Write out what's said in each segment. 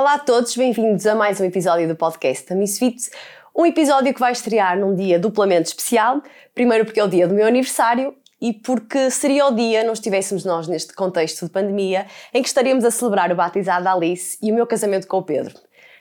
Olá a todos, bem-vindos a mais um episódio do podcast da Miss Fit. Um episódio que vai estrear num dia duplamente especial. Primeiro porque é o dia do meu aniversário e porque seria o dia não estivéssemos nós neste contexto de pandemia em que estaríamos a celebrar o batizado da Alice e o meu casamento com o Pedro.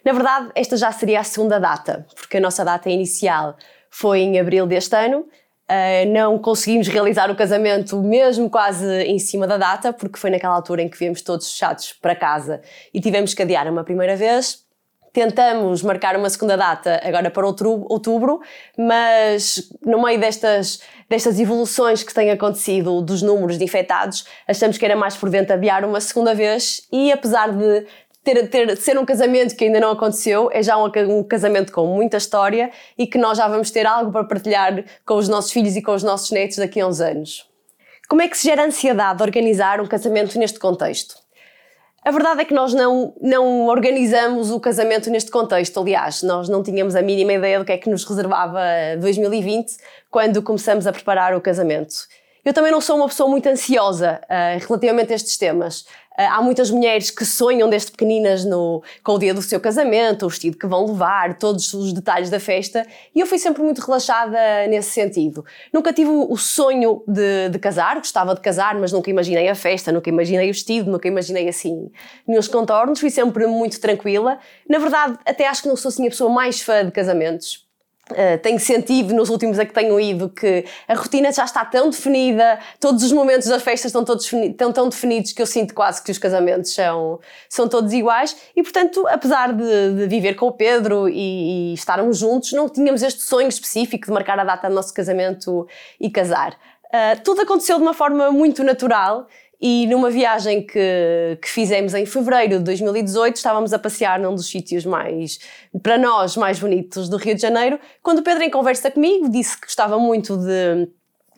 Na verdade, esta já seria a segunda data, porque a nossa data inicial foi em abril deste ano. Uh, não conseguimos realizar o casamento mesmo quase em cima da data, porque foi naquela altura em que viemos todos fechados para casa e tivemos que adiar uma primeira vez. Tentamos marcar uma segunda data agora para outubro, mas no meio destas, destas evoluções que têm acontecido dos números de infectados, achamos que era mais prudente adiar uma segunda vez e apesar de ter, ter, ser um casamento que ainda não aconteceu, é já um, um, casamento com muita história e que nós já vamos ter algo para partilhar com os nossos filhos e com os nossos netos daqui a uns anos. Como é que se gera ansiedade de organizar um casamento neste contexto? A verdade é que nós não, não organizamos o casamento neste contexto. Aliás, nós não tínhamos a mínima ideia do que é que nos reservava 2020 quando começamos a preparar o casamento. Eu também não sou uma pessoa muito ansiosa uh, relativamente a estes temas. Uh, há muitas mulheres que sonham desde pequeninas no, com o dia do seu casamento, o vestido que vão levar, todos os detalhes da festa, e eu fui sempre muito relaxada nesse sentido. Nunca tive o sonho de, de casar, gostava de casar, mas nunca imaginei a festa, nunca imaginei o vestido, nunca imaginei assim nenhum contornos, fui sempre muito tranquila. Na verdade, até acho que não sou assim a pessoa mais fã de casamentos Uh, tenho sentido nos últimos a que tenho ido que a rotina já está tão definida, todos os momentos das festas estão todos estão tão definidos que eu sinto quase que os casamentos são, são todos iguais e, portanto, apesar de, de viver com o Pedro e, e, estarmos juntos, não tínhamos este sonho específico de marcar a data do nosso casamento e casar. Uh, tudo aconteceu de uma forma muito natural e numa viagem que, que fizemos em fevereiro de 2018, estávamos a passear num dos sítios mais, para nós, mais bonitos do Rio de Janeiro, quando o Pedro, em conversa comigo, disse que gostava muito de,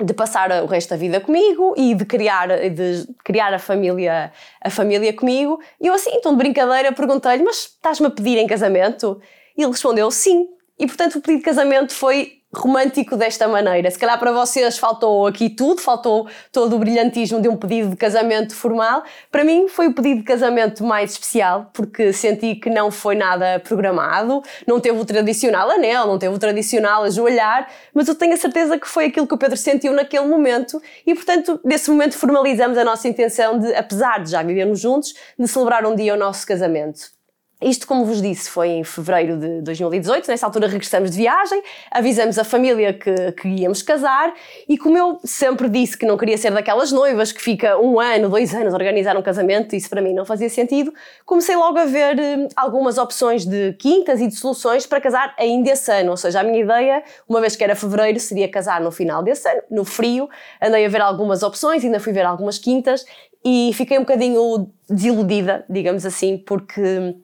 de passar o resto da vida comigo e de criar, de criar a, família, a família comigo. E eu, assim, então de brincadeira, perguntei-lhe: Mas estás-me a pedir em casamento? E ele respondeu: Sim. E portanto, o pedido de casamento foi romântico desta maneira. Se calhar para vocês faltou aqui tudo, faltou todo o brilhantismo de um pedido de casamento formal. Para mim foi o pedido de casamento mais especial, porque senti que não foi nada programado, não teve o tradicional anel, não teve o tradicional ajoelhar, mas eu tenho a certeza que foi aquilo que o Pedro sentiu naquele momento e, portanto, nesse momento formalizamos a nossa intenção de, apesar de já vivermos juntos, de celebrar um dia o nosso casamento. Isto, como vos disse, foi em fevereiro de 2018. Nessa altura regressamos de viagem, avisamos a família que, que íamos casar e como eu sempre disse que não queria ser daquelas noivas que fica um ano, dois anos a organizar um casamento, isso para mim não fazia sentido, comecei logo a ver eh, algumas opções de quintas e de soluções para casar ainda esse ano. Ou seja, a minha ideia, uma vez que era fevereiro, seria casar no final desse ano, no frio. Andei a ver algumas opções, ainda fui ver algumas quintas e fiquei um bocadinho desiludida, digamos assim, porque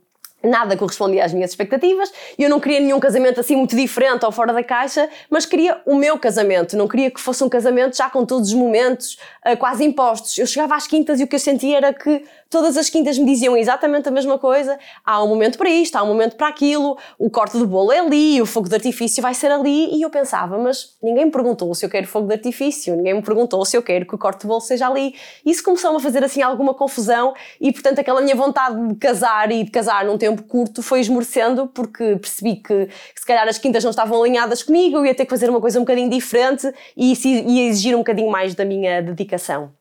nada correspondia às minhas expectativas. Eu não queria nenhum casamento assim muito diferente ou fora da caixa, mas queria o meu casamento. Não queria que fosse um casamento já com todos os momentos uh, quase impostos. Eu chegava às quintas e o que eu sentia era que todas as quintas me diziam exatamente a mesma coisa. Há um momento para isto, há um momento para aquilo, o corte do bolo é ali, o fogo de artifício vai ser ali. E eu pensava, mas ninguém me perguntou se eu quero fogo de artifício, ninguém me perguntou se eu quero que o corte do bolo seja ali. Isso começou-me a fazer assim alguma confusão e, portanto, aquela minha vontade de casar e de casar num tempo curto foi esmorecendo porque percebi que, que se calhar as quintas não estavam alinhadas comigo, eu ia ter que fazer uma coisa um bocadinho diferente e isso ia exigir um bocadinho mais da minha dedicação.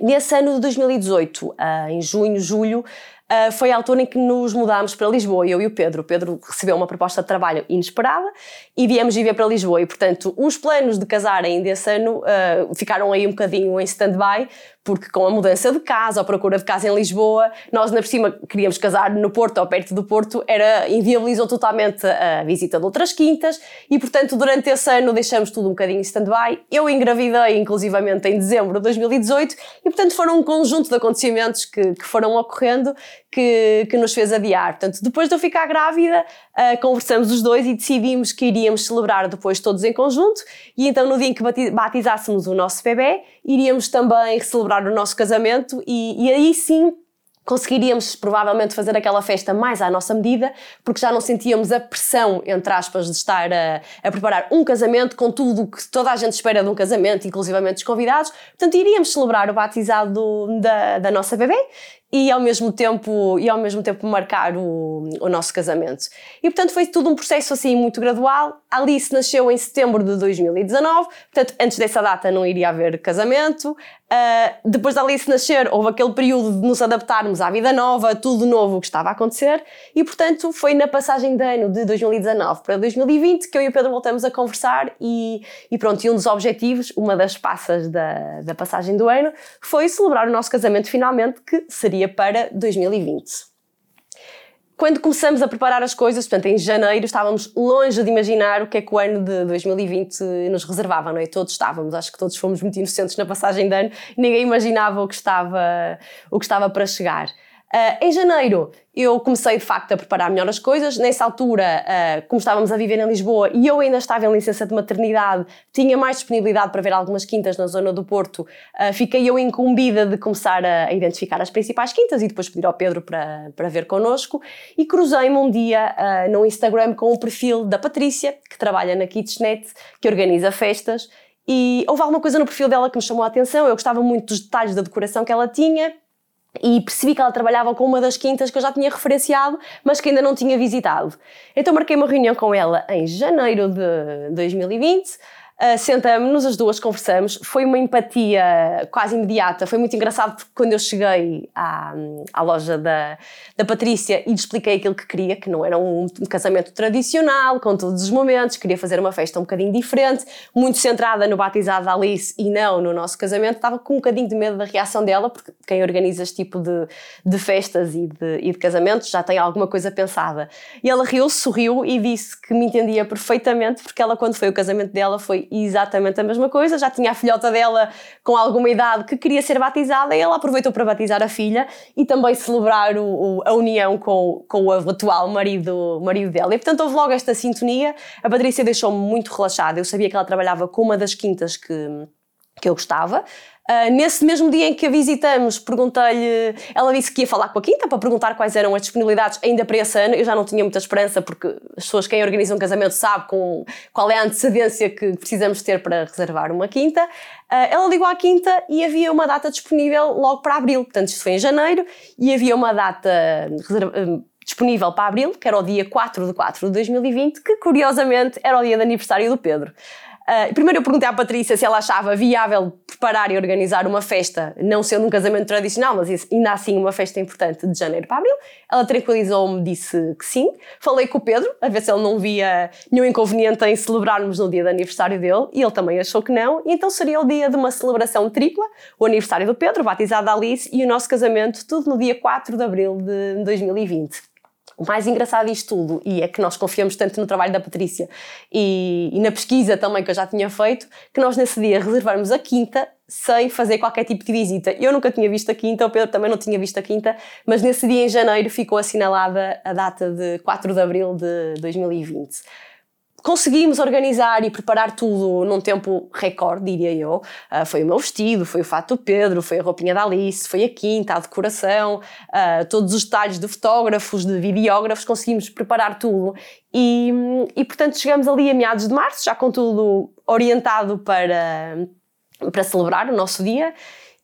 Nesse ano de 2018, ah, em junho, julho, ah, foi a altura em que nos mudámos para Lisboa, eu e o Pedro. O Pedro recebeu uma proposta de trabalho inesperada e viemos viver para Lisboa. E, portanto, uns planos de casar ainda esse ano uh, ficaram aí um bocadinho em stand-by, porque com a mudança de casa, a procura de casa em Lisboa, nós ainda por cima queríamos casar no Porto ou perto do Porto, era, inviabilizou totalmente a visita de outras quintas e, portanto, durante esse ano deixamos tudo um bocadinho stand-by. Eu engravidei, inclusivamente, em dezembro de 2018 e, portanto, foram um conjunto de acontecimentos que, que foram ocorrendo que, que nos fez adiar. Portanto, depois de eu ficar grávida, uh, conversamos os dois e decidimos que iríamos celebrar depois todos em conjunto e então no dia em que batizássemos o nosso bebê, iríamos também celebrar o nosso casamento e, e aí sim conseguiríamos provavelmente fazer aquela festa mais à nossa medida, porque já não sentíamos a pressão, entre aspas, de estar a, a preparar um casamento com tudo o que toda a gente espera de um casamento, inclusivamente os convidados. Portanto, iríamos celebrar o batizado da, da nossa bebê e ao mesmo tempo e ao mesmo tempo marcar o, o nosso casamento. E portanto foi tudo um processo assim muito gradual. Alice nasceu em setembro de 2019, portanto antes dessa data não iria haver casamento. Uh, depois da Alice nascer, houve aquele período de nos adaptarmos à vida nova, tudo novo que estava a acontecer, e portanto foi na passagem de ano de 2019 para 2020 que eu e o Pedro voltamos a conversar e, e pronto, e um dos objetivos, uma das passas da, da passagem do ano, foi celebrar o nosso casamento finalmente, que seria para 2020 quando começamos a preparar as coisas, portanto, em janeiro, estávamos longe de imaginar o que é que o ano de 2020 nos reservava, não é? Todos estávamos, acho que todos fomos muito inocentes na passagem de ano, ninguém imaginava o que estava, o que estava para chegar. Uh, em janeiro eu comecei de facto a preparar melhor as coisas. Nessa altura, uh, como estávamos a viver em Lisboa e eu ainda estava em licença de maternidade, tinha mais disponibilidade para ver algumas quintas na zona do Porto. Uh, fiquei eu incumbida de começar a, a, identificar as principais quintas e depois pedir ao Pedro para, para ver connosco. E cruzei-me um dia no Instagram com o perfil da Patrícia, que trabalha na Kitchenet, que organiza festas. E houve alguma coisa no perfil dela que me chamou a atenção. Eu gostava muito dos detalhes da decoração que ela tinha e percebi que ela trabalhava com uma das quintas que eu já tinha referenciado, mas que ainda não tinha visitado. Então marquei uma reunião com ela em janeiro de 2020 Uh, Sentamos-nos as duas, conversamos. Foi uma empatia quase imediata. Foi muito engraçado porque quando eu cheguei à, à loja da, da Patrícia e lhe expliquei aquilo que queria, que não era um, um, casamento tradicional, com todos os momentos, queria fazer uma festa um bocadinho diferente, muito centrada no batizado da Alice e não no nosso casamento, estava com um bocadinho de medo da reação dela, porque quem organiza este tipo de, de festas e de, e de casamentos já tem alguma coisa pensada. E ela riu-se, sorriu e disse que me entendia perfeitamente, porque ela, quando foi o casamento dela, foi exatamente a mesma coisa. Já tinha a filhota dela com alguma idade que queria ser batizada e ela aproveitou para batizar a filha e também celebrar o, o, a união com, com o atual marido, marido dela. E portanto houve logo esta sintonia. A Patrícia deixou-me muito relaxada. Eu sabia que ela trabalhava com uma das quintas que que eu gostava. Uh, nesse mesmo dia em que a visitamos, perguntei-lhe, ela disse que ia falar com a Quinta para perguntar quais eram as disponibilidades ainda para esse ano. Eu já não tinha muita esperança, porque as pessoas que organizam um casamento sabem com, qual é a antecedência que precisamos ter para reservar uma Quinta. Uh, ela ligou à Quinta e havia uma data disponível logo para abril, portanto, isto foi em janeiro, e havia uma data uh, disponível para abril, que era o dia 4 de 4 de 2020, que curiosamente era o dia de aniversário do Pedro. Uh, primeiro eu perguntei à Patrícia se ela achava viável preparar e organizar uma festa, não sendo um casamento tradicional, mas ainda assim uma festa importante de janeiro para abril. Ela tranquilizou-me, disse que sim. Falei com o Pedro, a ver se ele não via nenhum inconveniente em celebrarmos no dia de aniversário dele, e ele também achou que não. E então seria o dia de uma celebração tripla: o aniversário do Pedro, batizado da Alice, e o nosso casamento, tudo no dia 4 de abril de 2020. O mais engraçado disto tudo, e é que nós confiamos tanto no trabalho da Patrícia e, e, na pesquisa também que eu já tinha feito, que nós nesse dia reservamos a quinta sem fazer qualquer tipo de visita. Eu nunca tinha visto a quinta, o Pedro também não tinha visto a quinta, mas nesse dia em janeiro ficou assinalada a data de 4 de abril de 2020 conseguimos organizar e preparar tudo num tempo recorde, diria eu. Uh, foi o meu vestido, foi o fato do Pedro, foi a roupinha da Alice, foi a quinta, a decoração, uh, todos os detalhes de fotógrafos, de videógrafos, conseguimos preparar tudo. E, e, portanto, chegamos ali a meados de março, já com tudo orientado para, para celebrar o nosso dia,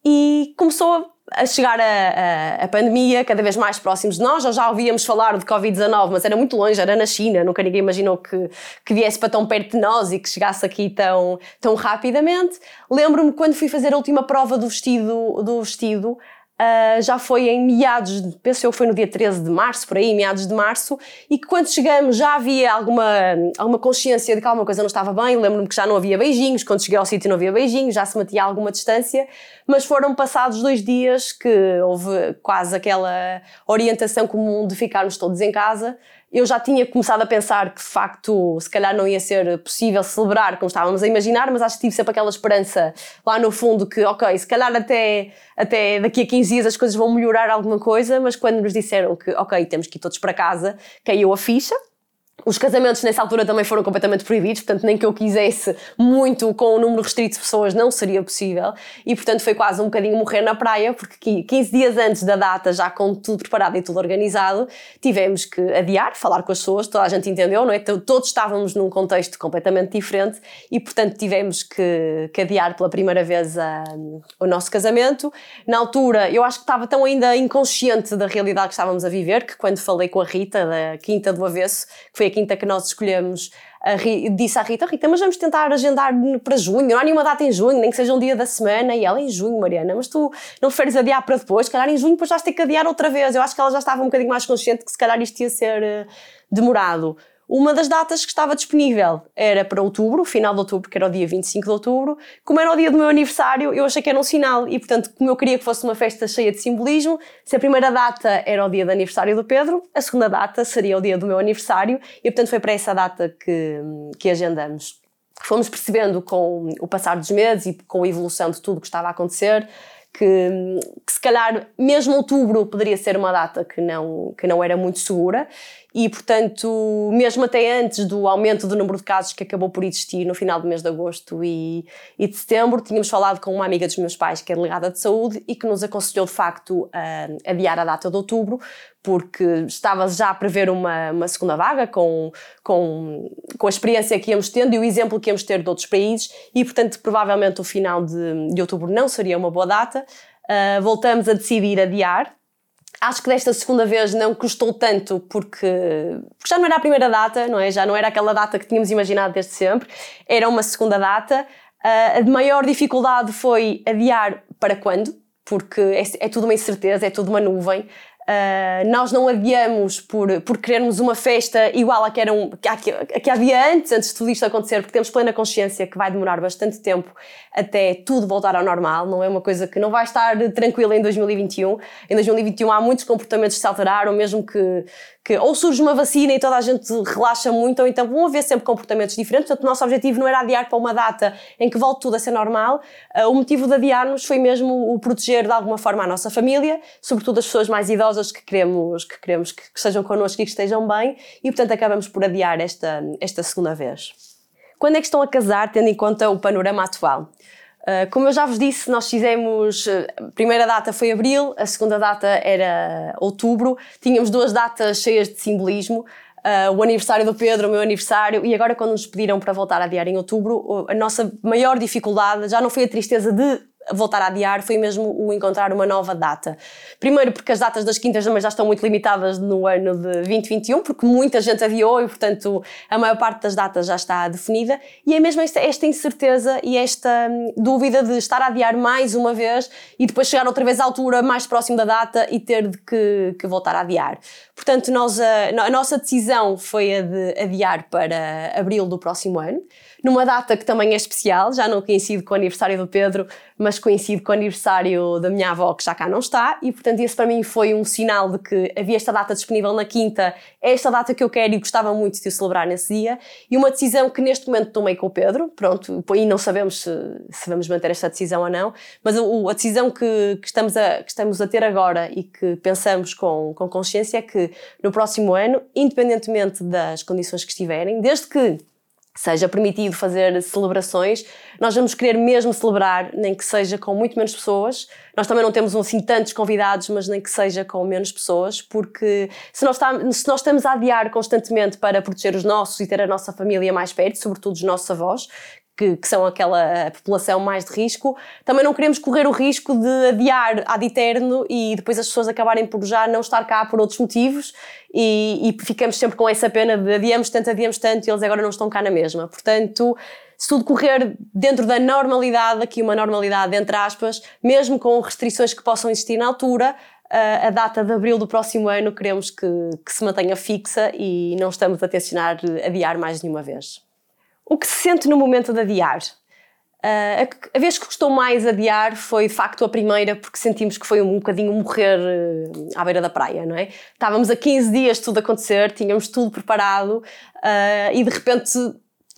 e começou a chegar a, a, a, pandemia cada vez mais próximos de nós. já ouvíamos falar de Covid-19, mas era muito longe, era na China, nunca ninguém imaginou que, que viesse para tão perto de nós e que chegasse aqui tão, tão rapidamente. Lembro-me quando fui fazer a última prova do vestido, do vestido Uh, já foi em meados, penso eu foi no dia 13 de março, por aí, meados de março, e que quando chegamos já havia alguma, alguma consciência de que alguma coisa não estava bem. Lembro-me que já não havia beijinhos, quando cheguei ao sítio não havia beijinhos, já se mantinha alguma distância, mas foram passados dois dias que houve quase aquela orientação comum de ficarmos todos em casa eu já tinha começado a pensar que de facto se calhar não ia ser possível celebrar como estávamos a imaginar, mas acho que tive sempre aquela esperança lá no fundo que, ok, se calhar até, até daqui a 15 dias as coisas vão melhorar alguma coisa, mas quando nos disseram que, ok, temos que ir todos para casa, caiu a ficha os casamentos nessa altura também foram completamente proibidos, portanto, nem que eu quisesse muito com o número restrito de pessoas não seria possível. E, portanto, foi quase um bocadinho morrer na praia, porque 15 dias antes da data, já com tudo preparado e tudo organizado, tivemos que adiar, falar com as pessoas, toda a gente entendeu, não é? Todos estávamos num contexto completamente diferente e, portanto, tivemos que, que adiar pela primeira vez a, o nosso casamento. Na altura, eu acho que estava tão ainda inconsciente da realidade que estávamos a viver, que quando falei com a Rita, da Quinta do Avesso, que foi a quinta que nós escolhemos, Rita, disse à Rita, Rita, mas vamos tentar agendar para junho, não há nenhuma data em junho, nem que seja um dia da semana, e ela em junho, Mariana, mas tu não preferes adiar para depois, se calhar em junho depois vais ter que adiar outra vez, eu acho que ela já estava um bocadinho mais consciente que se calhar isto ia ser uh, demorado. Uma das datas que estava disponível era para outubro, final de outubro, que era o dia 25 de outubro. Como era o dia do meu aniversário, eu achei que era um sinal e, portanto, como eu queria que fosse uma festa cheia de simbolismo, se a primeira data era o dia de aniversário do Pedro, a segunda data seria o dia do meu aniversário e, portanto, foi para essa data que, que agendamos. Fomos percebendo com o passar dos meses e com a evolução de tudo que estava a acontecer que, que, se calhar mesmo outubro poderia ser uma data que não, que não era muito segura e, portanto, mesmo até antes do aumento do número de casos que acabou por existir no final do mês de agosto e, e de setembro, tínhamos falado com uma amiga dos meus pais que é delegada de saúde e que nos aconselhou de facto a adiar a data de outubro, porque estava já a prever uma, uma segunda vaga com, com, com a experiência que íamos tendo e o exemplo que íamos ter de outros países, e portanto, provavelmente o final de, de outubro não seria uma boa data. Uh, voltamos a decidir adiar, Acho que desta segunda vez não custou tanto porque, porque, já não era a primeira data, não é? Já não era aquela data que tínhamos imaginado desde sempre. Era uma segunda data. Uh, a maior dificuldade foi adiar para quando, porque é, é tudo uma incerteza, é tudo uma nuvem. Uh, nós não adiamos por, por querermos uma festa igual a que, era um, a, que, a que havia antes, antes de tudo isto acontecer, porque temos plena consciência que vai demorar bastante tempo até tudo voltar ao normal, não é uma coisa que não vai estar tranquila em 2021. Em 2021 há muitos comportamentos que se alteraram, mesmo que, que ou surge uma vacina e toda a gente relaxa muito, ou então vão haver sempre comportamentos diferentes. Portanto, o nosso objetivo não era adiar para uma data em que volte tudo a ser normal. Uh, o motivo de adiar-nos foi mesmo o proteger de alguma forma a nossa família, sobretudo as pessoas mais idosas que queremos que, queremos que estejam connosco e que estejam bem, e portanto acabamos por adiar esta, esta segunda vez. Quando é que estão a casar, tendo em conta o panorama atual? Ah, como eu já vos disse, nós fizemos. Ah, a primeira data foi abril, a segunda data era outubro. Tínhamos duas datas cheias de simbolismo. Uh, o aniversário do Pedro, o meu aniversário, e agora, quando nos pediram para voltar a adiar em outubro, a nossa maior dificuldade já não foi a tristeza de voltar a adiar foi mesmo o encontrar uma nova data. Primeiro porque as datas das quintas também já estão muito limitadas no ano de 2021, porque muita gente adiou e, portanto, a maior parte das datas já está definida. E é mesmo esta, esta incerteza e esta hum, dúvida de estar a adiar mais uma vez e depois chegar outra vez à altura mais próximo da data e ter de que, que voltar a adiar. Portanto, nós, a, a nossa decisão foi a de adiar para abril do próximo ano numa data que também é especial, já não coincide com o aniversário do Pedro, mas coincide com o aniversário da minha avó, que já cá não está, e portanto esse para mim foi um sinal de que havia esta data disponível na quinta, é esta data que eu quero e gostava muito de o celebrar nesse dia, e uma decisão que neste momento tomei com o Pedro, pronto, e não sabemos se, se vamos manter esta decisão ou não, mas a, a decisão que, que, estamos a, que estamos a ter agora e que pensamos com, com consciência é que no próximo ano, independentemente das condições que estiverem, desde que seja permitido fazer celebrações, nós vamos querer mesmo celebrar, nem que seja com muito menos pessoas. Nós também não temos assim tantos convidados, mas nem que seja com menos pessoas, porque se nós, se nós estamos a adiar constantemente para proteger os nossos e ter a nossa família mais perto, sobretudo os nossos avós, que, que, são aquela população mais de risco, também não queremos correr o risco de adiar ad eterno e depois as pessoas acabarem por já não estar cá por outros motivos e, e ficamos sempre com essa pena de adiamos tanto, adiamos tanto e eles agora não estão cá na mesma. Portanto, se tudo correr dentro da normalidade, aqui uma normalidade entre aspas, mesmo com restrições que possam existir na altura, a data de abril do próximo ano queremos que, que se mantenha fixa e não estamos a tensionar adiar mais nenhuma vez. O que se sente no momento de adiar? Uh, a, vez que custou mais adiar foi de facto a primeira, porque sentimos que foi um bocadinho morrer uh, à beira da praia, não é? Estávamos a 15 dias tudo acontecer, tínhamos tudo preparado uh, e de repente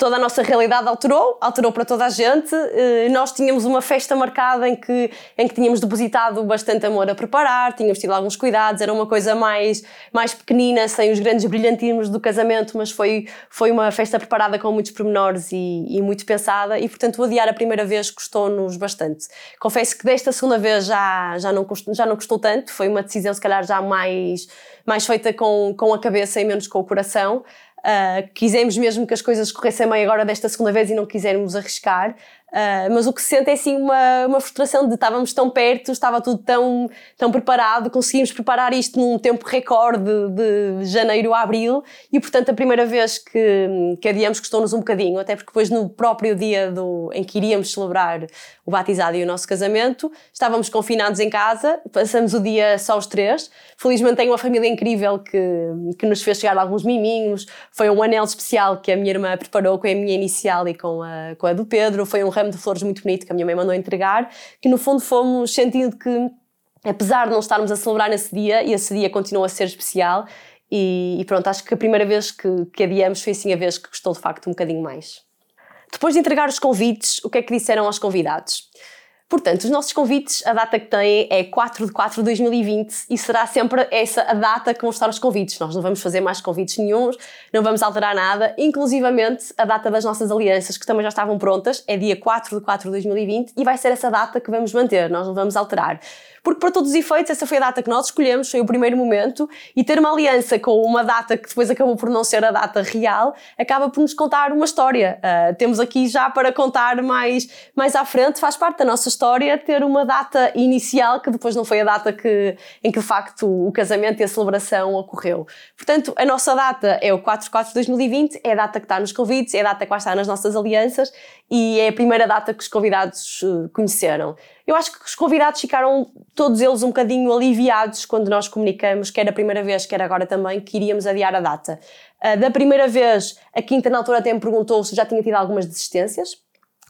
toda a nossa realidade alterou, alterou para toda a gente. Eh, nós tínhamos uma festa marcada em que, em que tínhamos depositado bastante amor a preparar, tínhamos tido alguns cuidados, era uma coisa mais, mais pequenina, sem os grandes brilhantismos do casamento, mas foi, foi uma festa preparada com muitos pormenores e, e muito pensada e, portanto, o adiar a primeira vez custou-nos bastante. Confesso que desta segunda vez já, já, não custou, já não custou tanto, foi uma decisão se calhar já mais, mais feita com, com a cabeça e menos com o coração. Uh, quisemos mesmo que as coisas corressem bem agora desta segunda vez e não quisermos arriscar. Uh, mas o que se sente é assim uma, uma frustração de estávamos tão perto, estava tudo tão, tão preparado, conseguimos preparar isto num tempo recorde de, janeiro a abril e, portanto, a primeira vez que, que adiamos custou-nos um bocadinho, até porque depois no próprio dia do, em que iríamos celebrar o batizado e o nosso casamento, estávamos confinados em casa, passamos o dia só os três. Felizmente tenho uma família incrível que, que nos fez chegar alguns miminhos, foi um anel especial que a minha irmã preparou com a minha inicial e com a, com a do Pedro, foi um ramo de flores muito bonito que a minha mãe mandou entregar, que no fundo fomos sentindo que, apesar de não estarmos a celebrar nesse dia, e esse dia continua a ser especial, e, e pronto, acho que a primeira vez que, que adiamos foi assim a vez que gostou de facto um bocadinho mais. Depois de entregar os convites, o que é que disseram aos convidados? Portanto, os nossos convites, a data que têm é 4 de 4 de 2020 e será sempre essa a data que vão estar os convites. Nós não vamos fazer mais convites nenhums, não vamos alterar nada, inclusivamente a data das nossas alianças, que também já estavam prontas, é dia 4 de 4 de 2020 e vai ser essa data que vamos manter, nós não vamos alterar. Porque, para todos os efeitos, essa foi a data que nós escolhemos, foi o primeiro momento, e ter uma aliança com uma data que depois acabou por não ser a data real, acaba por nos contar uma história. Uh, temos aqui já para contar mais, mais à frente, faz parte da nossa história ter uma data inicial que depois não foi a data que, em que de facto o casamento e a celebração ocorreu. Portanto, a nossa data é o 4 de 4 de 2020, é a data que está nos convites, é a data que vai estar nas nossas alianças e é a primeira data que os convidados uh, conheceram. Eu acho que os convidados ficaram todos eles um bocadinho aliviados quando nós comunicamos, quer a primeira vez, quer agora também, que iríamos adiar a data. Uh, da primeira vez, a Quinta na altura até me perguntou se já tinha tido algumas desistências,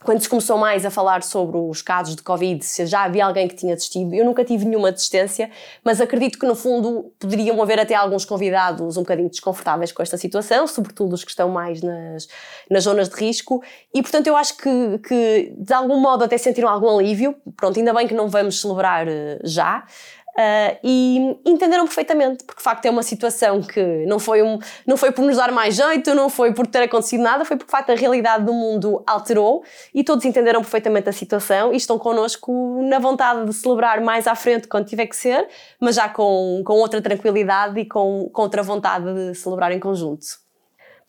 quando se começou mais a falar sobre os casos de Covid, se já havia alguém que tinha desistido, eu nunca tive nenhuma desistência, mas acredito que no fundo poderiam haver até alguns convidados um bocadinho desconfortáveis com esta situação, sobretudo os que estão mais nas, nas zonas de risco, e portanto eu acho que, que de algum modo até sentiram algum alívio. Pronto, ainda bem que não vamos celebrar eh, já, Uh, e entenderam perfeitamente, porque de facto é uma situação que não foi, um, não foi por nos dar mais jeito, não foi por ter acontecido nada, foi porque de facto a realidade do mundo alterou e todos entenderam perfeitamente a situação e estão connosco na vontade de celebrar mais à frente quando tiver que ser, mas já com, com outra tranquilidade e com, com outra vontade de celebrar em conjunto.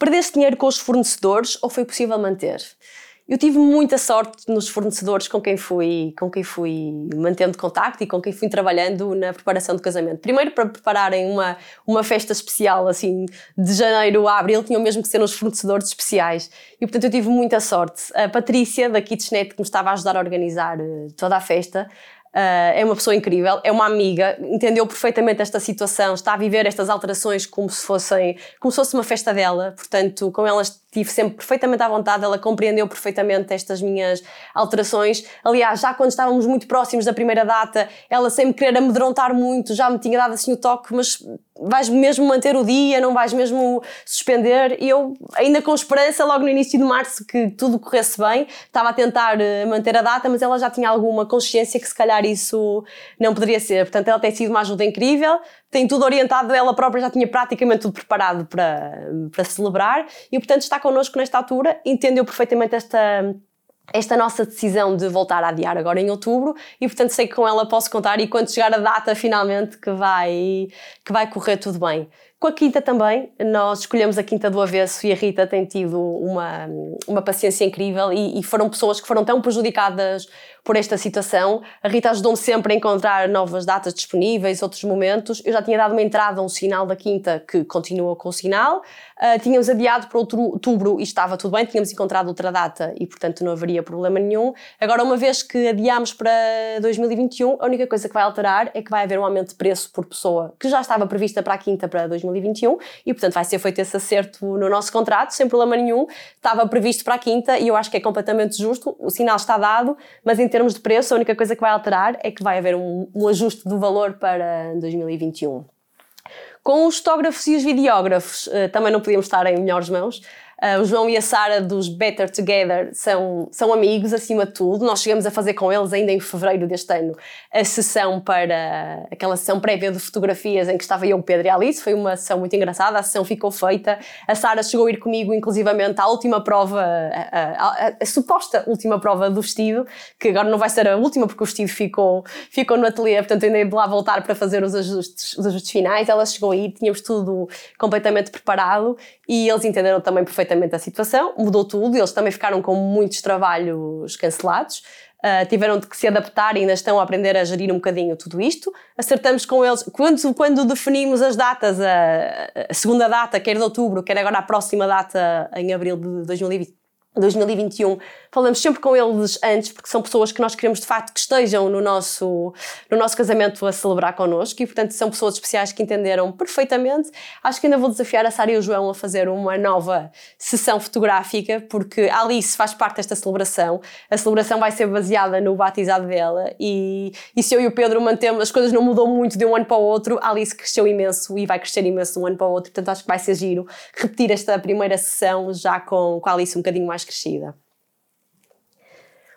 Perdeste dinheiro com os fornecedores ou foi possível manter? Eu tive muita sorte nos fornecedores com quem fui, com quem fui mantendo contacto e com quem fui trabalhando na preparação do casamento. Primeiro para prepararem uma, uma festa especial assim de janeiro a abril, tinham mesmo que ser nos fornecedores especiais. E portanto eu tive muita sorte. A Patrícia da Kitchenet que me estava a ajudar a organizar eh, toda a festa, Uh, é uma pessoa incrível, é uma amiga, entendeu perfeitamente esta situação, está a viver estas alterações como se fossem, como se fosse uma festa dela, portanto, com ela estive sempre perfeitamente à vontade, ela compreendeu perfeitamente estas minhas alterações. Aliás, já quando estávamos muito próximos da primeira data, ela sem me querer amedrontar muito, já me tinha dado assim o toque, mas vais mesmo manter o dia, não vais mesmo suspender. E eu, ainda com esperança, logo no início de março, que tudo corresse bem, estava a tentar eh, manter a data, mas ela já tinha alguma consciência que se calhar isso não poderia ser. Portanto, ela tem sido uma ajuda incrível, tem tudo orientado, ela própria já tinha praticamente tudo preparado para, para celebrar e, portanto, está connosco nesta altura, entendeu perfeitamente esta esta nossa decisão de voltar a adiar agora em outubro e portanto sei que com ela posso contar e quando chegar a data finalmente que vai que vai correr tudo bem. Com a Quinta também, nós escolhemos a Quinta do Avesso e a Rita tem tido uma, uma paciência incrível e, e foram pessoas que foram tão prejudicadas por esta situação. A Rita ajudou-me sempre a encontrar novas datas disponíveis, outros momentos. Eu já tinha dado uma entrada, um sinal da Quinta que continua com o sinal. Uh, tínhamos adiado para outubro e estava tudo bem, tínhamos encontrado outra data e, portanto, não haveria problema nenhum. Agora, uma vez que adiámos para 2021, a única coisa que vai alterar é que vai haver um aumento de preço por pessoa que já estava prevista para a quinta para 2021 e, portanto, vai ser feito esse acerto no nosso contrato, sem problema nenhum. Estava previsto para a quinta e eu acho que é completamente justo. O sinal está dado, mas em termos de preço, a única coisa que vai alterar é que vai haver um, um ajuste do valor para 2021. Com os fotógrafos e os videógrafos uh, também não podíamos estar em melhores mãos. Uh, o João e a Sara dos Better Together são, são amigos acima de tudo. Nós chegamos a fazer com eles ainda em fevereiro deste ano a sessão para aquela sessão prévia de fotografias em que estava eu, Pedro e Alice. Foi uma sessão muito engraçada, a sessão ficou feita. A Sara chegou a ir comigo, inclusivamente, à última prova, a, a, a, a, suposta última prova do vestido, que agora não vai ser a última porque o vestido ficou, ficou no ateliê, portanto ainda de lá voltar para fazer os ajustes, os ajustes finais. Ela chegou a ir, tínhamos tudo completamente preparado e eles entenderam também perfeitamente a situação, mudou tudo, eles também ficaram com muitos trabalhos cancelados. Uh, tiveram de se adaptar e ainda estão a aprender a gerir um bocadinho tudo isto. Acertamos com eles, quando, quando definimos as datas, a, a segunda data, quer de outubro, quer agora a próxima data em abril de 2020, 2021, falamos sempre com eles antes, porque são pessoas que nós queremos de facto que estejam no nosso, no nosso casamento a celebrar connosco e, portanto, são pessoas especiais que entenderam perfeitamente. Acho que ainda vou desafiar a Sara e o João a fazer uma nova sessão fotográfica, porque a Alice faz parte desta celebração. A celebração vai ser baseada no batizado dela e, e se eu e o Pedro mantemos, as coisas não mudam muito de um ano para o outro, a Alice cresceu imenso e vai crescer imenso de um ano para o outro, portanto, acho que vai ser giro repetir esta primeira sessão já com, com a Alice um bocadinho mais crescida.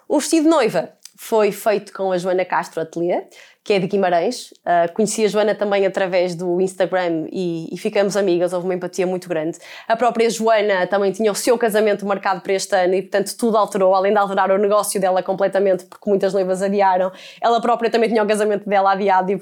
O vestido de noiva foi feito com a Joana Castro Atelier, que é de Guimarães. Uh, conheci a Joana também através do Instagram e, e, ficamos amigas, houve uma empatia muito grande. A própria Joana também tinha o seu casamento marcado para este ano e, portanto, tudo alterou, além de alterar o negócio dela completamente, porque muitas noivas adiaram. Ela própria também tinha o casamento dela adiado, e,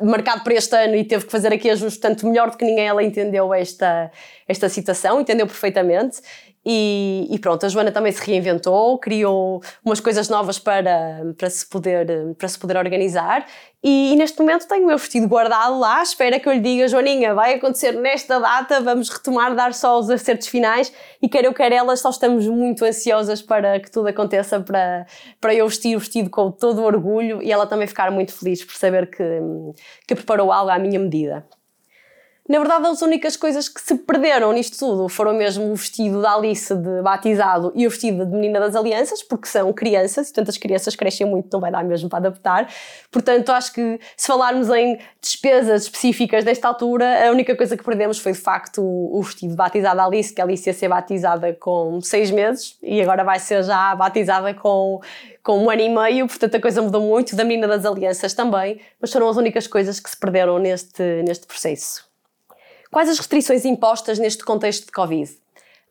marcado para este ano e teve que fazer aqui ajustes, portanto, melhor do que ninguém ela entendeu esta, esta situação, entendeu perfeitamente. E, e, pronto, a Joana também se reinventou, criou umas coisas novas para, para, se, poder, para se poder organizar. E, e, neste momento tenho o meu vestido guardado lá, espera que eu lhe diga, Joaninha, vai acontecer nesta data, vamos retomar, dar só os acertos finais. E quer eu, quer ela, só estamos muito ansiosas para que tudo aconteça, para, para eu vestir o vestido com todo o orgulho e ela também ficar muito feliz por saber que, que preparou algo à minha medida. Na verdade, as únicas coisas que se perderam nisto tudo foram mesmo o vestido da Alice de batizado e o vestido de menina das alianças, porque são crianças e tantas crianças crescem muito, não vai dar mesmo para adaptar. Portanto, acho que se falarmos em despesas específicas nesta altura, a única coisa que perdemos foi de facto o vestido de batizado da Alice, que a Alice ia ser batizada com seis meses e agora vai ser já batizada com com um ano e meio, portanto a coisa mudou muito, da menina das alianças também, mas foram as únicas coisas que se perderam neste, neste processo. Quais as restrições impostas neste contexto de Covid?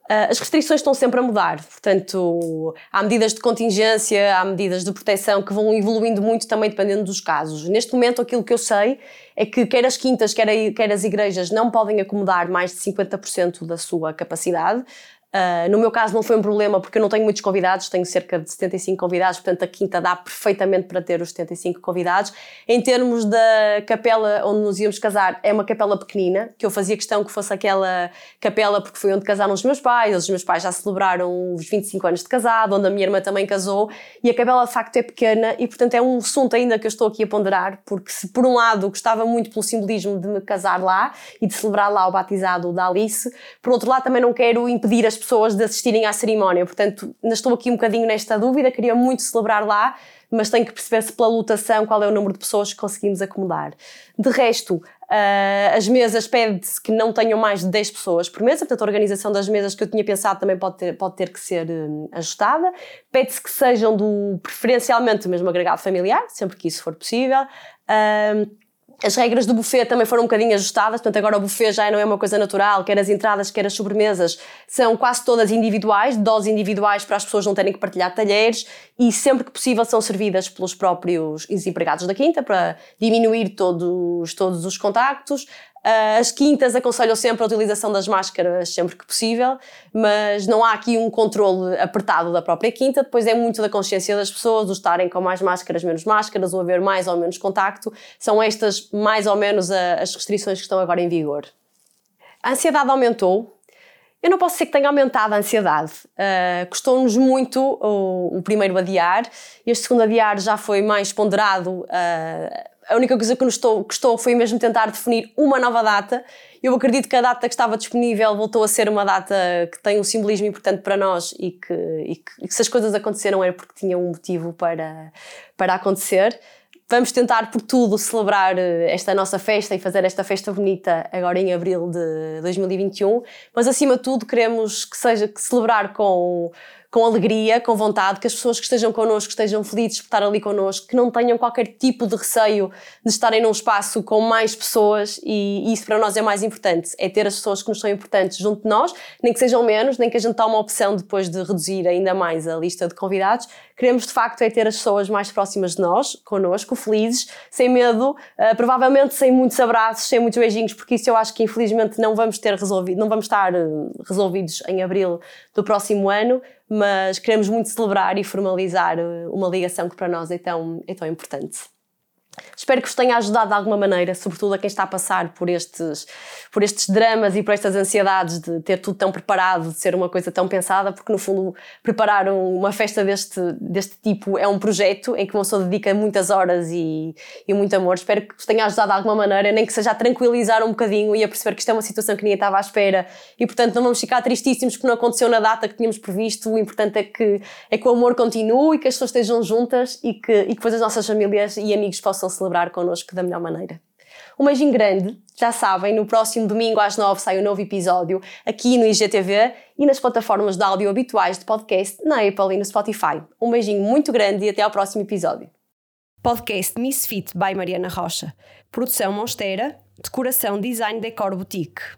Uh, as restrições estão sempre a mudar, portanto, há medidas de contingência, há medidas de proteção que vão evoluindo muito também dependendo dos casos. Neste momento, aquilo que eu sei é que quer as quintas, quer as igrejas não podem acomodar mais de 50% da sua capacidade. Uh, no meu caso não foi um problema porque eu não tenho muitos convidados, tenho cerca de 75 convidados, portanto a quinta dá perfeitamente para ter os 75 convidados. Em termos da capela onde nos íamos casar, é uma capela pequenina, que eu fazia questão que fosse aquela capela porque foi onde casaram os meus pais, os meus pais já celebraram os 25 anos de casado, onde a minha irmã também casou, e a capela de facto é pequena e portanto é um assunto ainda que eu estou aqui a ponderar, porque se por um lado gostava muito pelo simbolismo de me casar lá e de celebrar lá o batizado da Alice, por outro lado também não quero impedir as pessoas de assistirem à cerimónia. Portanto, ainda estou aqui um bocadinho nesta dúvida, queria muito celebrar lá, mas tenho que perceber se pela lotação qual é o número de pessoas que conseguimos acomodar. De resto, Uh, as mesas pede-se que não tenham mais de 10 pessoas por mesa, portanto a organização das mesas que eu tinha pensado também pode ter, pode ter que ser um, ajustada. Pede-se que sejam do preferencialmente mesmo agregado familiar, sempre que isso for possível. Uh, as regras do buffet também foram um bocadinho ajustadas, portanto agora o buffet já não é uma coisa natural, quer as entradas, quer as sobremesas, são quase todas individuais, doses individuais para as pessoas não terem que partilhar talheres e sempre que possível são servidas pelos próprios empregados da quinta para diminuir todos, todos os contactos. Ah, as quintas aconselham sempre a utilização das máscaras sempre que possível, mas não há aqui um controle apertado da própria quinta, depois é muito da consciência das pessoas, o estarem com mais máscaras, menos máscaras, ou haver mais ou menos contacto. São estas mais ou menos as restrições que estão agora em vigor. A ansiedade aumentou, eu não posso dizer que tenha aumentado a ansiedade. Uh, Custou-nos muito o, o, primeiro adiar. Este segundo adiar já foi mais ponderado. Uh, a única coisa que nos custou foi mesmo tentar definir uma nova data. Eu acredito que a data que estava disponível voltou a ser uma data que tem um simbolismo importante para nós e que, e que, e que se as coisas aconteceram era porque tinha um motivo para, para acontecer. vamos tentar por tudo celebrar eh, esta nossa festa e fazer esta festa bonita agora em abril de 2021, mas acima de tudo queremos que seja que celebrar com com alegria, com vontade, que as pessoas que estejam connosco estejam felizes por estar ali connosco, que não tenham qualquer tipo de receio de estarem num espaço com mais pessoas e isso para nós é mais importante, é ter as pessoas que nos são importantes junto de nós, nem que sejam menos, nem que a gente tome a opção depois de reduzir ainda mais a lista de convidados, queremos de facto é ter as pessoas mais próximas de nós, connosco, felizes, sem medo, uh, provavelmente sem muitos abraços, sem muitos beijinhos, porque isso eu acho que infelizmente não vamos ter resolvido, não vamos estar uh, resolvidos em abril do próximo ano, mas queremos muito celebrar e formalizar uh, uma ligação que para nós é tão, é tão importante. Espero que vos tenha ajudado de alguma maneira, sobretudo a quem está a passar por estes, por estes dramas e por estas ansiedades de ter tudo tão preparado, de ser uma coisa tão pensada, porque no fundo preparar uma festa deste, deste tipo é um projeto em que uma pessoa dedica muitas horas e, e muito amor. Espero que vos tenha ajudado de alguma maneira, nem que seja a tranquilizar um bocadinho e a perceber que isto é uma situação que ninguém estava à espera e portanto não vamos ficar tristíssimos porque não aconteceu na data que tínhamos previsto. O importante é que, é que o amor continue e que as pessoas estejam juntas e que, e que depois as nossas famílias e amigos possam celebrar connosco da melhor maneira. Um beijinho grande, já sabem, no próximo domingo às nove sai um novo episódio aqui no IGTV e nas plataformas de áudio habituais de podcast na Apple e no Spotify. Um beijinho muito grande e até ao próximo episódio. Podcast Misfit by Mariana Rocha. Produção Monsteira. Decoração Design Decor Boutique.